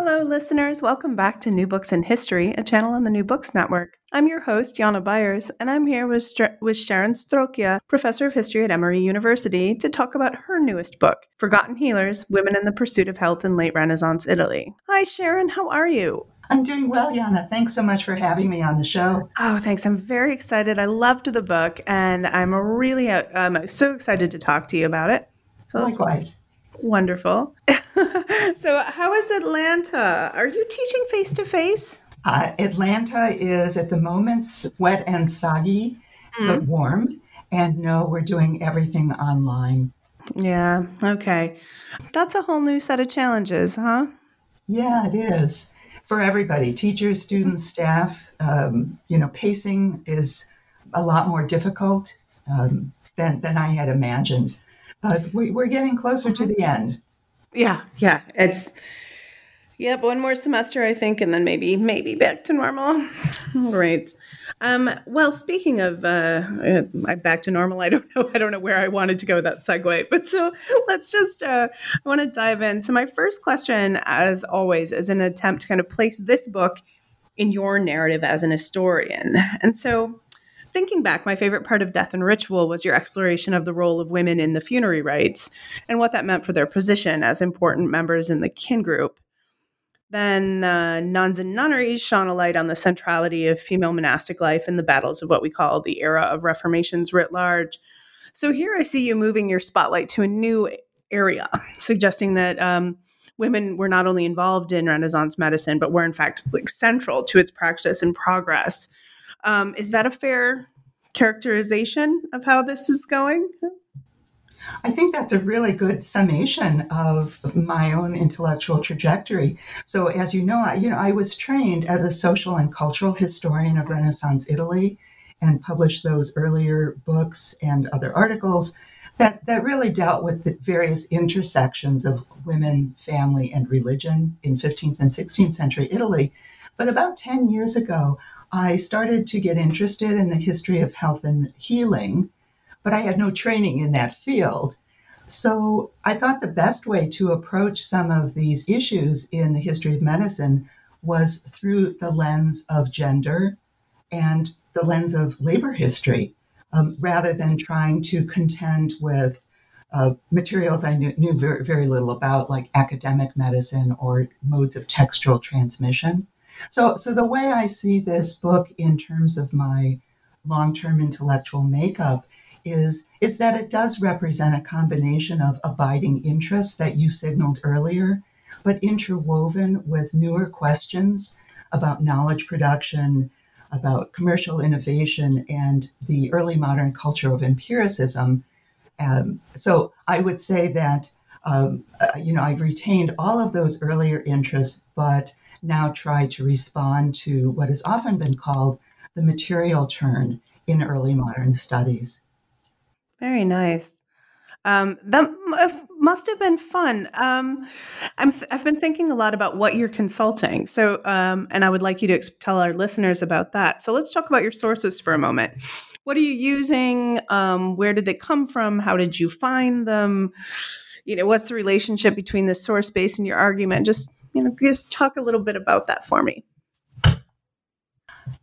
Hello, listeners. Welcome back to New Books in History, a channel on the New Books Network. I'm your host, Jana Byars, and I'm here with, with Sharon Strocchia, professor of history at Emory University, to talk about her newest book, Forgotten Healers Women in the Pursuit of Health in Late Renaissance Italy. Hi, Sharon. How are you? I'm doing well, Yana. Thanks so much for having me on the show. Oh, thanks. I'm very excited. I loved the book, and I'm really uh, um, so excited to talk to you about it. So Likewise. Wonderful. so, how is Atlanta? Are you teaching face to face? Atlanta is at the moment wet and soggy, mm. but warm. And no, we're doing everything online. Yeah. Okay. That's a whole new set of challenges, huh? Yeah, it is for everybody teachers, students, staff. Um, you know, pacing is a lot more difficult um, than, than I had imagined but we, are getting closer to the end. Yeah, yeah, it's yep, one more semester I think, and then maybe maybe back to normal. Great. Um, well, speaking of uh, uh, back to normal, I don't know. I don't know where I wanted to go with that segue, but so let's just. Uh, I want to dive in. So my first question, as always, is an attempt to kind of place this book in your narrative as an historian, and so thinking back, my favorite part of Death and Ritual was your exploration of the role of women in the funerary rites and what that meant for their position as important members in the kin group. Then uh, Nuns and Nunneries shone a light on the centrality of female monastic life in the battles of what we call the era of reformations writ large. So here I see you moving your spotlight to a new area, suggesting that um, women were not only involved in Renaissance medicine, but were in fact like central to its practice and progress. Um, is that a fair characterization of how this is going? I think that's a really good summation of my own intellectual trajectory. So, as you know, I, you know, I was trained as a social and cultural historian of Renaissance Italy, and published those earlier books and other articles that that really dealt with the various intersections of women, family, and religion in 15th and 16th century Italy. But about 10 years ago, I started to get interested in the history of health and healing, but I had no training in that field. So I thought the best way to approach some of these issues in the history of medicine was through the lens of gender and the lens of labor history, um, rather than trying to contend with uh, materials I knew, knew very, very little about, like academic medicine or modes of textual transmission. So, so the way I see this book in terms of my long-term intellectual makeup is is that it does represent a combination of abiding interests that you signaled earlier, but interwoven with newer questions about knowledge production, about commercial innovation, and the early modern culture of empiricism. Um, so I would say that um, uh, you know I've retained all of those earlier interests, but now try to respond to what has often been called the material turn in early modern studies. Very nice. Um, that must have been fun. Um, I'm th- I've been thinking a lot about what you're consulting. So, um, and I would like you to tell our listeners about that. So, let's talk about your sources for a moment. What are you using? Um, where did they come from? How did you find them? You know, what's the relationship between the source base and your argument? Just you know, just talk a little bit about that for me.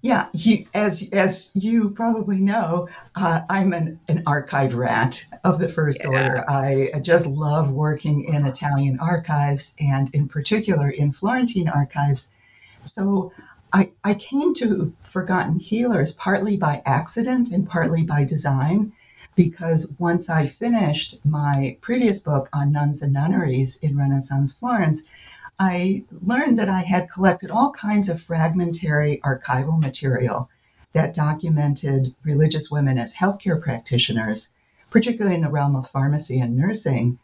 Yeah, you, as as you probably know, uh, I'm an, an archive rat of the first yeah. order. I, I just love working in Italian archives and, in particular, in Florentine archives. So I, I came to Forgotten Healers partly by accident and partly by design, because once I finished my previous book on nuns and nunneries in Renaissance Florence, I learned that I had collected all kinds of fragmentary archival material that documented religious women as healthcare practitioners, particularly in the realm of pharmacy and nursing.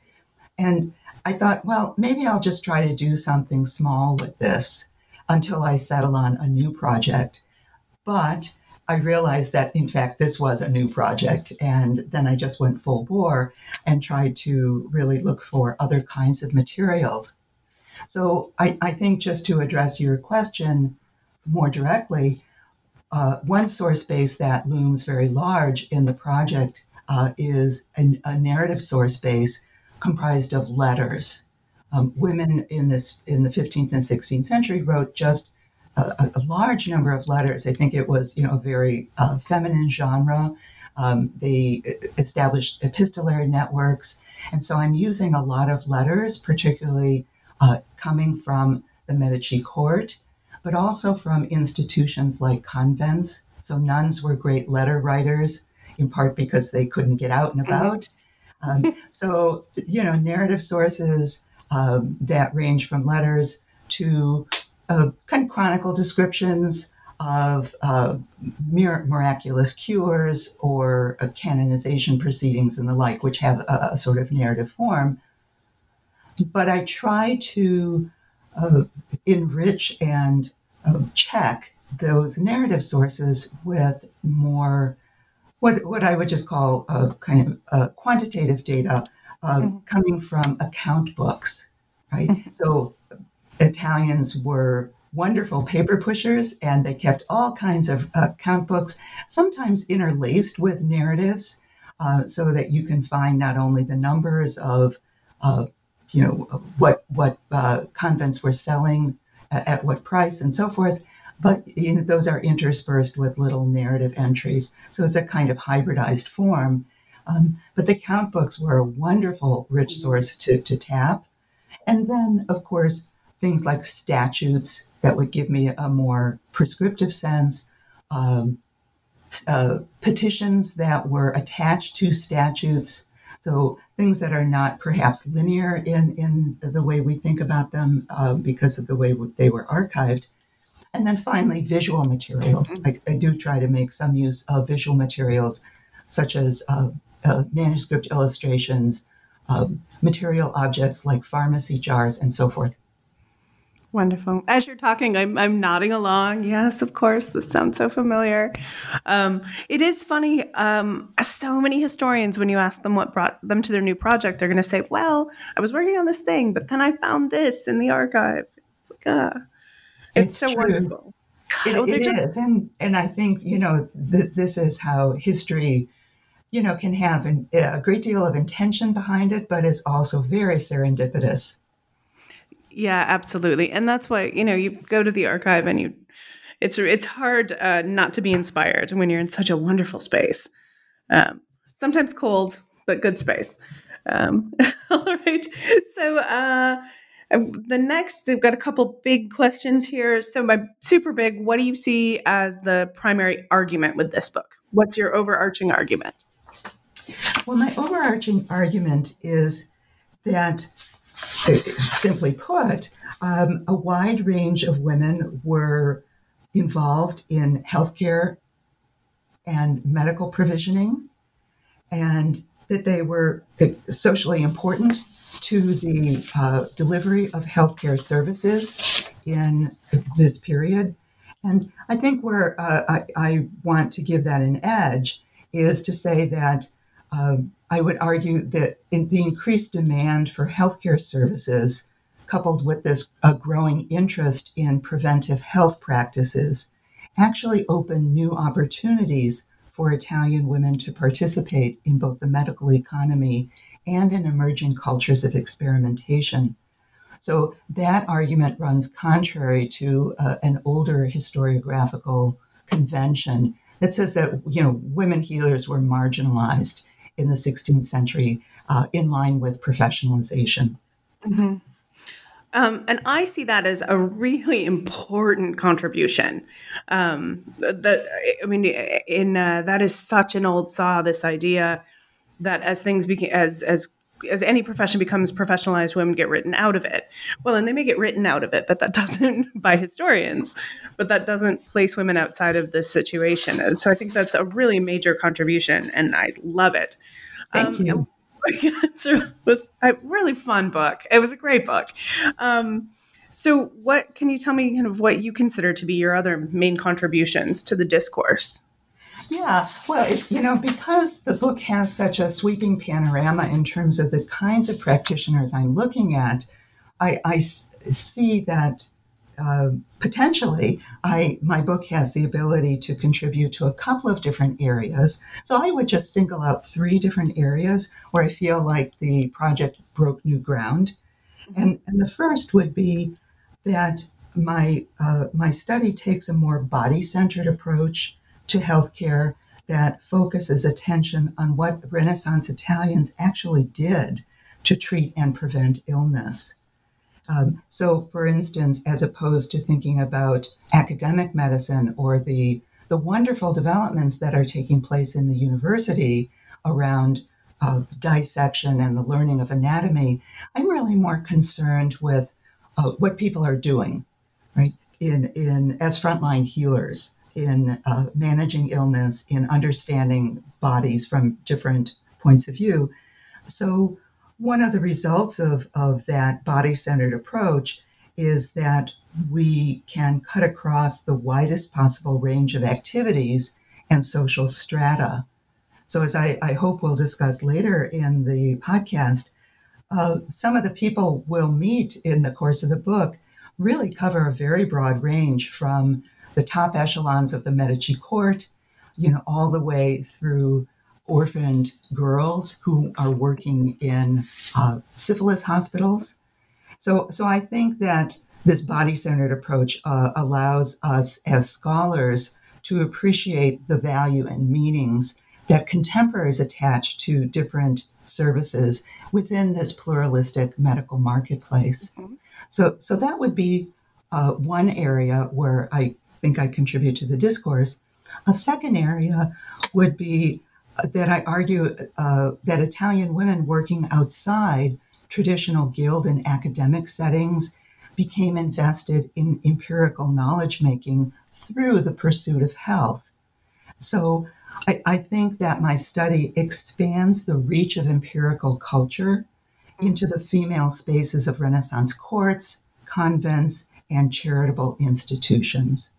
And I thought, well, maybe I'll just try to do something small with this until I settle on a new project. But I realized that, in fact, this was a new project. And then I just went full bore and tried to really look for other kinds of materials so I, I think just to address your question more directly, uh, one source base that looms very large in the project uh, is a, a, narrative source base comprised of letters. Um, women in this in the 15th and 16th century wrote just a, a, large number of letters. I think it was you know a very uh, feminine genre. Um, they established epistolary networks, and so I'm using a lot of letters, particularly uh, coming from the Medici court, but also from institutions like convents. So nuns were great letter writers, in part because they couldn't get out and about. Um, so, you know, narrative sources um, that range from letters to uh, kind of chronicle descriptions of uh, mir- miraculous cures or uh, canonization proceedings and the like, which have a, a sort of narrative form but I try to uh, enrich and uh, check those narrative sources with more what what I would just call a kind of uh, quantitative data mm-hmm. coming from account books, right? Mm-hmm. So Italians were wonderful paper pushers, and they kept all kinds of account books, sometimes interlaced with narratives, uh, so that you can find not only the numbers of uh, you know what what uh, convents were selling at, at, what price and so forth but you know, those are interspersed with little narrative entries so it's a kind of hybridized form. Um, but the count books were a wonderful rich source to, to tap. And then of course things like statutes that would give me a more prescriptive sense um, uh, petitions that were attached to statutes so things that are not perhaps linear in, in the way we think about them uh, because of the way they were archived. And then finally, visual materials. Mm-hmm. I, I, do try to make some use of visual materials such as uh, uh, manuscript illustrations, um, material objects like pharmacy jars, and so forth. Wonderful. As you're talking, I'm, I'm nodding along. Yes, of course. This sounds so familiar. Um, it is funny. Um, so many historians, when you ask them what brought them to their new project, they're going to say, Well, I was working on this thing, but then I found this in the archive. It's like, ah, it's, it's so true. wonderful. God, it, oh, it just- is. And, and I think, you know, th- this is how history you know, can have an, a great deal of intention behind it, but is also very serendipitous. Yeah, absolutely. And that's why, you know, you go to the archive and you it's it's hard uh, not to be inspired when you're in such a wonderful space. Um, sometimes cold, but good space. Um, all right. So uh, um, the next, we've got a couple big questions here. So my super big, what do you see as the primary argument with this book? What's your overarching argument? Well, my overarching argument is that simply put, um, a wide range of women were involved in healthcare and medical provisioning, and that they were socially important to the uh, delivery of healthcare services in this period. And I think where uh, I, I, want to give that an edge is to say that uh, I would argue that in the increased demand for healthcare services, coupled with this growing interest in preventive health practices, actually opened new opportunities for Italian women to participate in both the medical economy and in emerging cultures of experimentation. So that argument runs contrary to uh, an older historiographical convention that says that you know women healers were marginalized in the 16th century uh, in line with professionalization. Mm-hmm. Um, and I see that as a really important contribution. Um, that I mean, in uh, that is such an old saw. This idea that as things became as as as any profession becomes professionalized, women get written out of it. Well, and they may get written out of it, but that doesn't by historians, but that doesn't place women outside of this situation. And so I think that's a really major contribution, and I love it. Thank um, you. it was a really fun book. It was a great book. Um, so, what can you tell me, kind of, what you consider to be your other main contributions to the discourse? Yeah, well, it, you know, because the book has such a sweeping panorama in terms of the kinds of practitioners I'm looking at, I, I see that uh, potentially I my book has the ability to contribute to a couple of different areas. So I would just single out three different areas where I feel like the project broke new ground, and and the first would be that my uh, my study takes a more body centered approach to healthcare that focuses attention on what Renaissance Italians actually did to treat and prevent illness. Um, so, for instance, as opposed to thinking about academic medicine or the, the wonderful developments that are taking place in the university around uh, dissection and the learning of anatomy, I'm really more concerned with uh, what people are doing, right, in, in as frontline healers in uh, managing illness, in understanding bodies from different points of view. So, one of the results of, of that body centered approach is that we can cut across the widest possible range of activities and social strata. So, as I, I hope we'll discuss later in the podcast, uh, some of the people we'll meet in the course of the book really cover a very broad range from the top echelons of the Medici court, you know, all the way through orphaned girls who are working in uh, syphilis hospitals. So, so I think that this body-centered approach uh, allows us as scholars to appreciate the value and meanings that contemporaries attach to different services within this pluralistic medical marketplace. Mm-hmm. So, so that would be uh, one area where I think I contribute to the discourse. A second area would be that I argue uh, that Italian women working outside traditional guild and academic settings became invested in empirical knowledge making through the pursuit of health. So I, I, think that my study expands the reach of empirical culture into the female spaces of Renaissance courts, convents, and charitable institutions.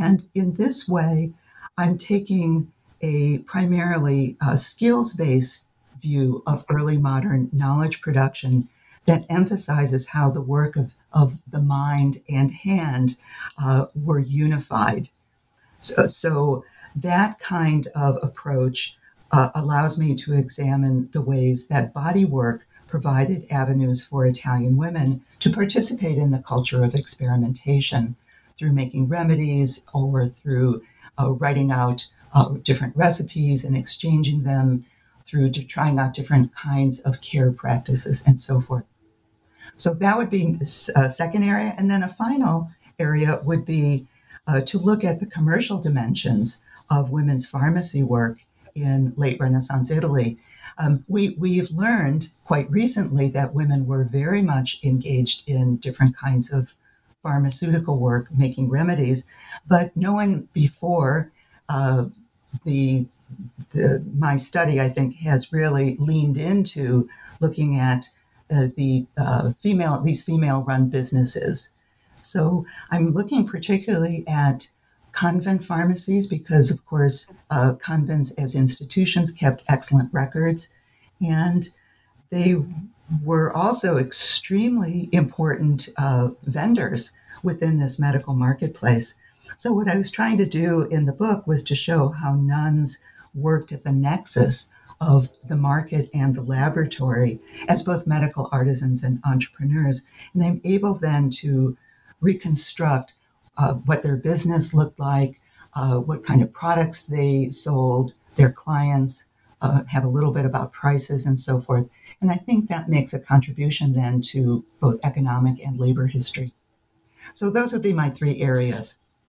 And in this way, I'm taking a primarily uh, skills based view of early modern knowledge production that emphasizes how the work of, of the mind and hand uh, were unified. So, so, that kind of approach uh, allows me to examine the ways that body work provided avenues for Italian women to participate in the culture of experimentation through making remedies or through uh, writing out uh, different recipes and exchanging them through to trying out different kinds of care practices and so forth. So that would be a second area. And then a final area would be uh, to look at the commercial dimensions of women's pharmacy work in late Renaissance Italy. Um, we, we've learned quite recently that women were very much engaged in different kinds of pharmaceutical work, making remedies, but no one before uh, the, the, my study, I think, has really leaned into looking at uh, the uh, female these female run businesses. So I'm looking particularly at convent pharmacies because, of course, uh, convents as institutions kept excellent records. And they were also extremely important uh, vendors within this medical marketplace. So, what I was trying to do in the book was to show how nuns worked at the nexus of the market and the laboratory as both medical artisans and entrepreneurs. And I'm able then to reconstruct uh, what their business looked like, uh, what kind of products they sold, their clients, uh, have a little bit about prices and so forth. And I think that makes a contribution then to both economic and labor history. So those would be my three areas.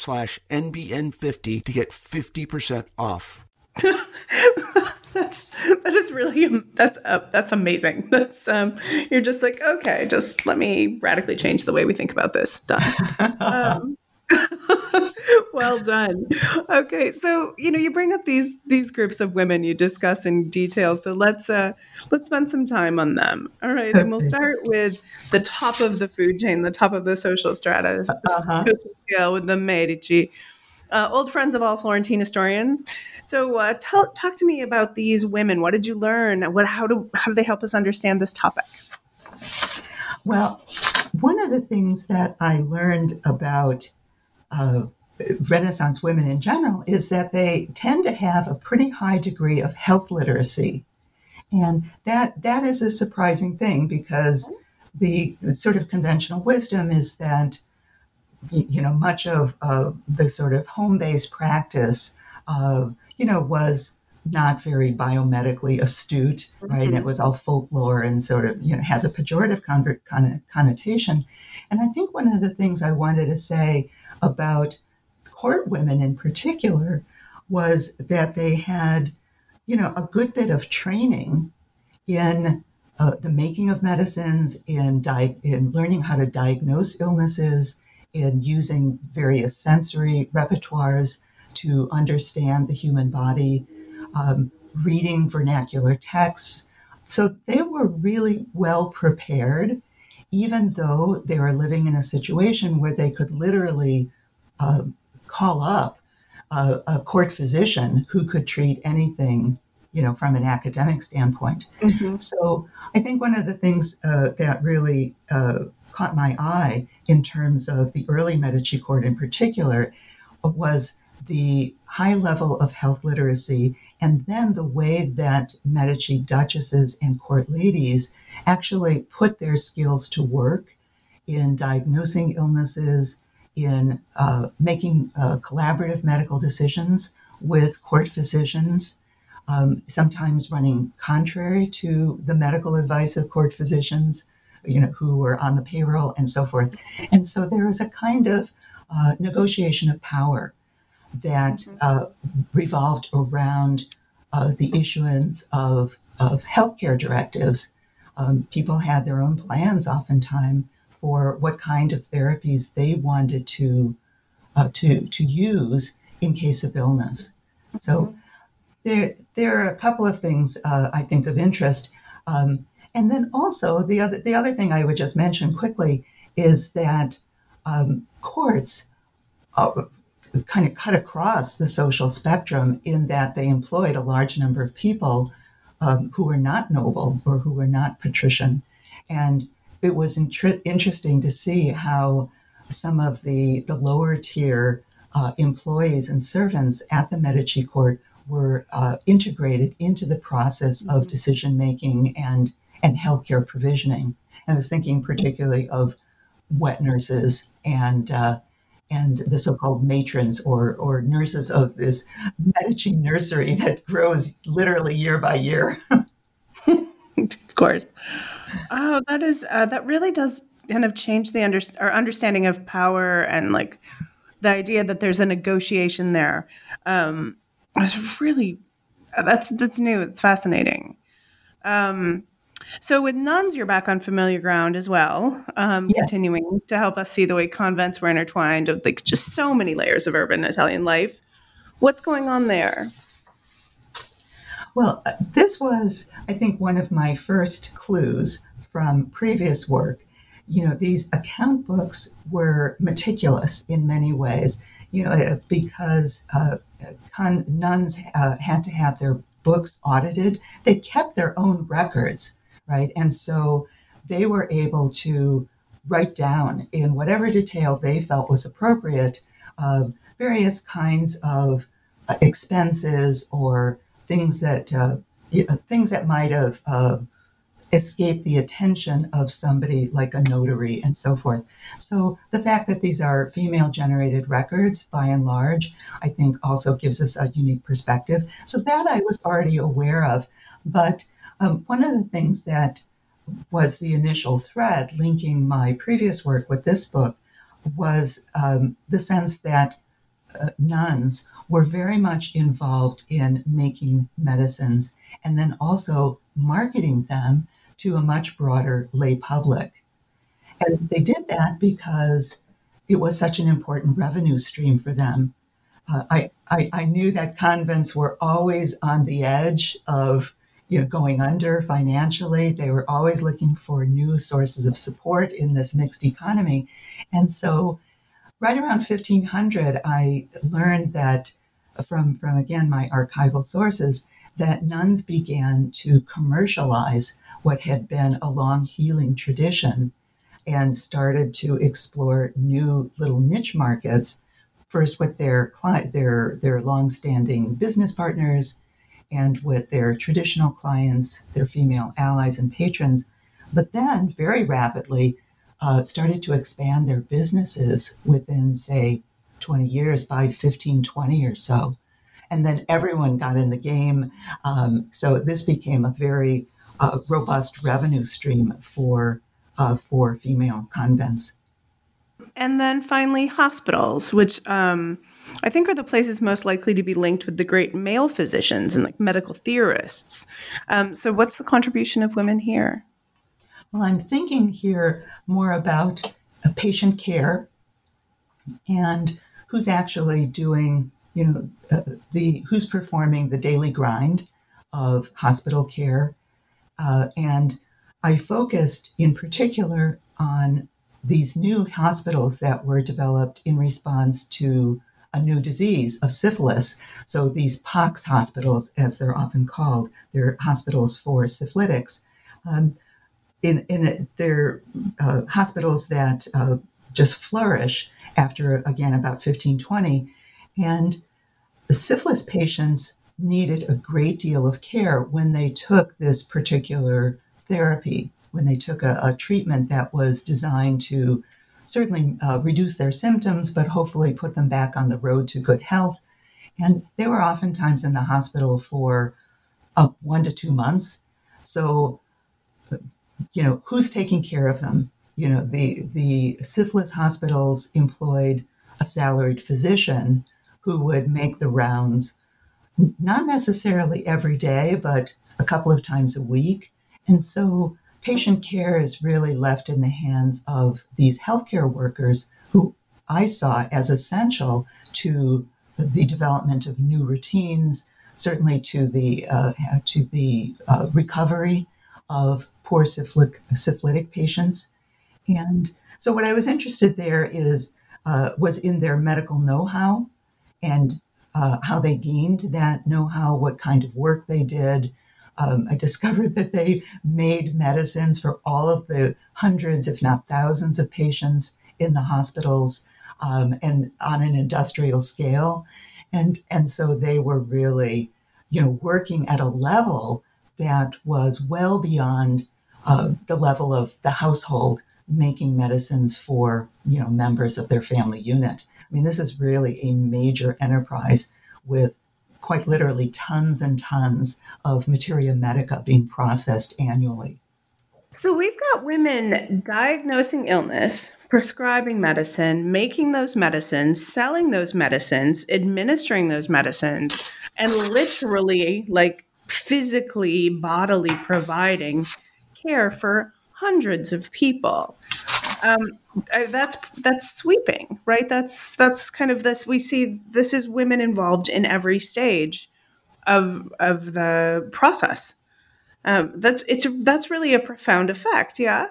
slash NBN50 to get 50% off. that's that is really that's uh, that's amazing. That's um you're just like okay, just let me radically change the way we think about this. Done. Um, well done. Okay, so you know you bring up these these groups of women you discuss in detail. So let's uh let's spend some time on them. All right, and we'll start with the top of the food chain, the top of the social strata uh-huh. scale with the Medici. Uh, old friends of all Florentine historians. So, uh, tell, talk to me about these women. What did you learn? What, how do how do they help us understand this topic? Well, one of the things that I learned about uh, Renaissance women in general is that they tend to have a pretty high degree of health literacy. And that that is a surprising thing because the, the sort of conventional wisdom is that you know much of uh, the sort of home-based practice of you know was not very biomedically astute, right? Mm-hmm. And it was all folklore and sort of you know has a pejorative con- connotation. And I think one of the things I wanted to say about court women in particular was that they had, you know, a good bit of training in uh, the making of medicines, in, di- in learning how to diagnose illnesses, in using various sensory repertoires to understand the human body, um, reading vernacular texts. So they were really well prepared even though they were living in a situation where they could literally uh, call up a, a, court physician who could treat anything, you know, from an academic standpoint. Mm-hmm. So I think one of the things uh, that really uh, caught my eye in terms of the early Medici court in particular was the high level of health literacy and then the way that Medici duchesses and court ladies actually put their skills to work in diagnosing illnesses, in uh, making uh, collaborative medical decisions with court physicians, um, sometimes running contrary to the medical advice of court physicians, you know, who were on the payroll and so forth. And so there is a kind of uh, negotiation of power that uh, revolved around uh, the issuance of, of healthcare directives. Um, people had their own plans oftentimes for what kind of therapies they wanted to, uh, to, to use in case of illness. So mm-hmm. there, there are a couple of things uh, I think of interest. Um, and then also the other, the other thing I would just mention quickly is that um, courts uh, kind of cut across the social spectrum in that they employed a large number of people um, who were not noble or who were not patrician. And it was interesting to see how some of the, the lower tier uh, employees and servants at the Medici court were uh, integrated into the process of decision making and and healthcare provisioning. I was thinking particularly of wet nurses and uh, and the so-called matrons or or nurses of this Medici nursery that grows literally year by year. of course. Oh, that is uh, that really does kind of change the under, our understanding of power and like the idea that there's a negotiation there. Um, it's really that's that's new. It's fascinating. Um, so with nuns, you're back on familiar ground as well, um, yes. continuing to help us see the way convents were intertwined of like just so many layers of urban Italian life. What's going on there? Well, uh, this was, I think, one of my first clues from previous work. You know, these account books were meticulous in many ways, you know, uh, because uh, con- nuns uh, had to have their books audited. They kept their own records right? And so they were able to write down in whatever detail they felt was appropriate uh, various kinds of uh, expenses or things that uh, things that might have uh, escaped the attention of somebody like a notary and so forth. So the fact that these are female generated records by and large, I think also gives us a unique perspective. So that I was already aware of, but um, one of the things that was the initial thread linking my previous work with this book was um, the sense that uh, nuns were very much involved in making medicines and then also marketing them to a much broader lay public. And they did that because it was such an important revenue stream for them. Uh, I, I, I, knew that convents were always on the edge of you know, going under financially. They were always looking for new sources of support in this mixed economy. And so, right around 1500, I learned that from, from again, my archival sources, that nuns began to commercialize what had been a long healing tradition and started to explore new little niche markets first with their client their their long-standing business partners and with their traditional clients, their female allies and patrons, but then very rapidly uh, started to expand their businesses within, say, 20 years by 1520 or so. And then everyone got in the game. Um, so this became a very uh, robust revenue stream for, uh, for female convents. And then finally, hospitals, which um, I think are the places most likely to be linked with the great male physicians and like medical theorists. Um, so, what's the contribution of women here? Well, I'm thinking here more about patient care and who's actually doing, you know, uh, the who's performing the daily grind of hospital care, uh, and I focused in particular on these new hospitals that were developed in response to a new disease of syphilis. So these pox hospitals, as they're often called, they're hospitals for syphilitics. Um, in, in they're uh, hospitals that uh, just flourish after, again, about 1520. And the syphilis patients needed a great deal of care when they took this particular therapy, when they took a, a treatment that was designed to certainly uh, reduce their symptoms, but hopefully put them back on the road to good health. And they were oftentimes in the hospital for uh, one to two months. So, you know, who's taking care of them? You know, the, the syphilis hospitals employed a salaried physician who would make the rounds, not necessarily every day, but a couple of times a week. And so patient care is really left in the hands of these healthcare workers who I saw as essential to the development of new routines, certainly to the uh, to the uh, recovery of poor syphilitic, syphilitic, patients. And so, what I was interested there is uh, was in their medical know-how and uh, how they gained that know-how, what kind of work they did, um, I discovered that they made medicines for all of the hundreds, if not thousands, of patients in the hospitals. um, and on an industrial scale. And, and so they were really, you know, working at a level that was well beyond uh, the level of the household making medicines for, you know, members of their family unit. I mean, this is really a major enterprise with quite literally tons and tons of materia medica being processed annually. So we've got women diagnosing illness, prescribing medicine, making those medicines, selling those medicines, administering those medicines, and literally, like physically, bodily providing care for hundreds of people. Um, that's that's sweeping, right? That's that's kind of this. We see this is women involved in every stage of of the process. Um, that's it's that's really a profound effect. Yeah.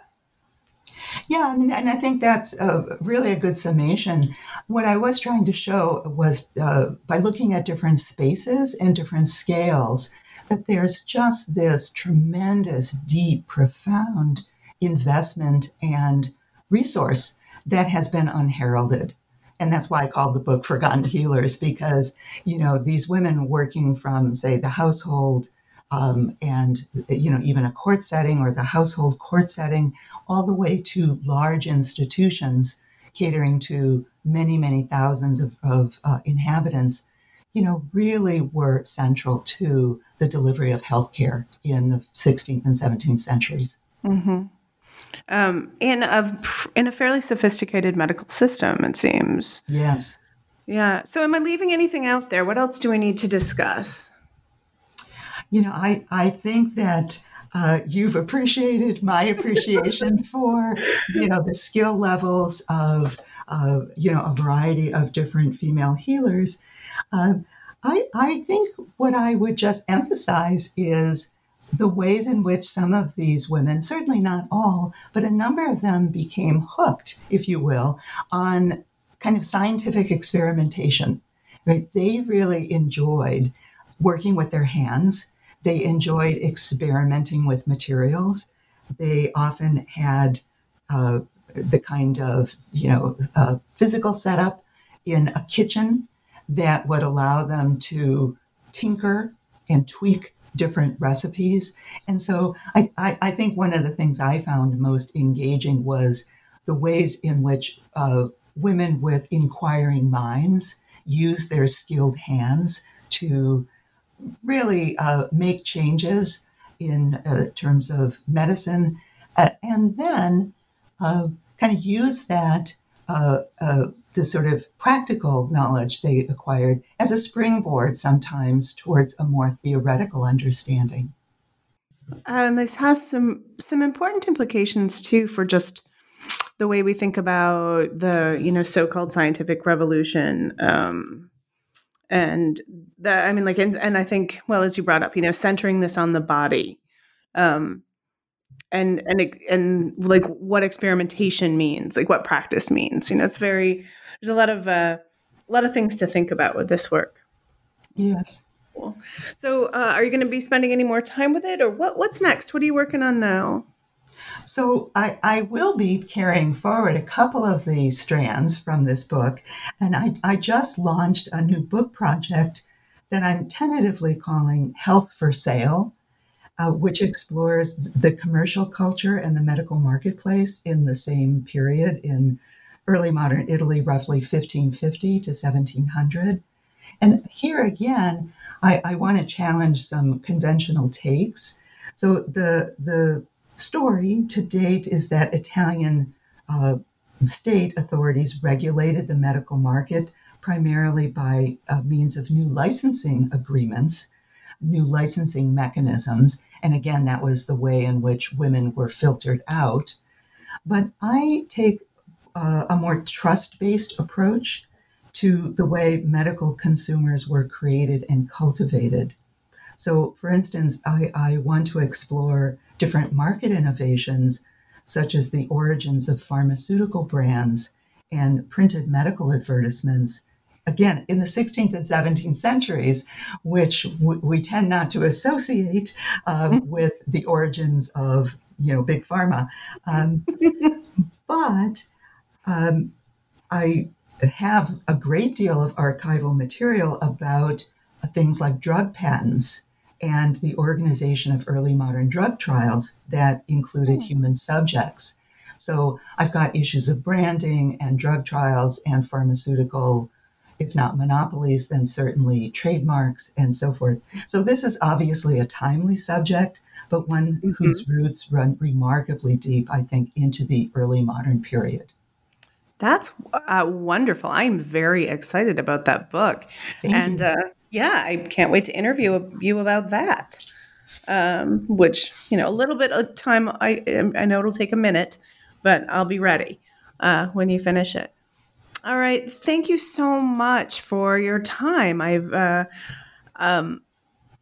Yeah, I mean, and I think that's really a good summation. What I was trying to show was uh, by looking at different spaces and different scales, that there's just this tremendous, deep, profound investment and resource that has been unheralded. And that's why I called the book Forgotten Healers, because, you know, these women working from, say, the household um, and you know even a court setting or the household court setting, all the way to large institutions catering to many many thousands of, of uh, inhabitants, you know, really were central to the delivery of healthcare in the 16th and 17th centuries. Mm-hmm. Um, in a in a fairly sophisticated medical system, it seems. Yes. Yeah. So, am I leaving anything out there? What else do we need to discuss? you know, I, I think that uh, you've appreciated my appreciation for, you know, the skill levels of, uh, you know, a variety of different female healers. Uh, I, I think what I would just emphasize is the ways in which some of these women, certainly not all, but a number of them became hooked, if you will, on kind of scientific experimentation. Right? They really enjoyed working with their hands they enjoyed experimenting with materials. They often had uh, the kind of you know uh, physical setup in a kitchen that would allow them to tinker and tweak different recipes. And so I, I, I, think one of the things I found most engaging was the ways in which uh, women with inquiring minds use their skilled hands to really uh, make changes in uh, terms of medicine, uh, and then uh, kind of use that uh, uh, the sort of practical knowledge they acquired as a springboard sometimes towards a more theoretical understanding. And this has some some important implications too for just the way we think about the you know so-called scientific revolution um, and that i mean like and, and i think well as you brought up you know centering this on the body um and and and like what experimentation means like what practice means you know it's very there's a lot of uh, a lot of things to think about with this work yes cool. so uh, are you going to be spending any more time with it or what what's next what are you working on now so I, I will be carrying forward a couple of the strands from this book. And I, I just launched a new book project that I'm tentatively calling Health for Sale, uh, which explores the commercial culture and the medical marketplace in the same period in early modern Italy, roughly 1550 to 1700. And here again, I, I want to challenge some conventional takes. So the the story to date is that Italian uh, state authorities regulated the medical market primarily by uh, means of new licensing agreements, new licensing mechanisms. And again, that was the way in which women were filtered out. But I take uh, a more trust based approach to the way medical consumers were created and cultivated. So, for instance, I, I want to explore different market innovations, such as the origins of pharmaceutical brands and printed medical advertisements, again, in the 16th and 17th centuries, which w- we tend not to associate uh, mm-hmm. with the origins of, you know, big pharma. Um, but um, I have a great deal of archival material about things like drug patents and the organization of early modern drug trials that included human subjects. So I've got issues of branding and drug trials and pharmaceutical, if not monopolies, then certainly trademarks and so forth. So this is obviously a timely subject, but one Mhm. whose roots run remarkably deep, I think, into the early modern period. That's uh, wonderful. I'm very excited about that book. Thank and uh, yeah, I can't wait to interview you about that. Um, which, you know, a little bit of time, I, I know it'll take a minute, but I'll be ready uh, when you finish it. All right. Thank you so much for your time. I've, uh, um,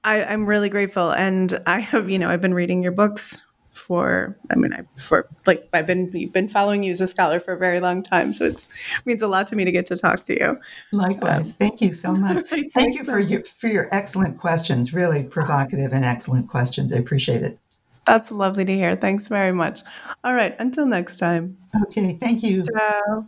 I, I'm really grateful. And I have, you know, I've been reading your books for i mean i for like i've been been following you as a scholar for a very long time so it's means a lot to me to get to talk to you Likewise, thank you so much. Thank Thank you for your for your excellent questions. Really provocative and excellent questions. I appreciate it. that's lovely to hear thanks very much all right until next time Okay, thank you. ciao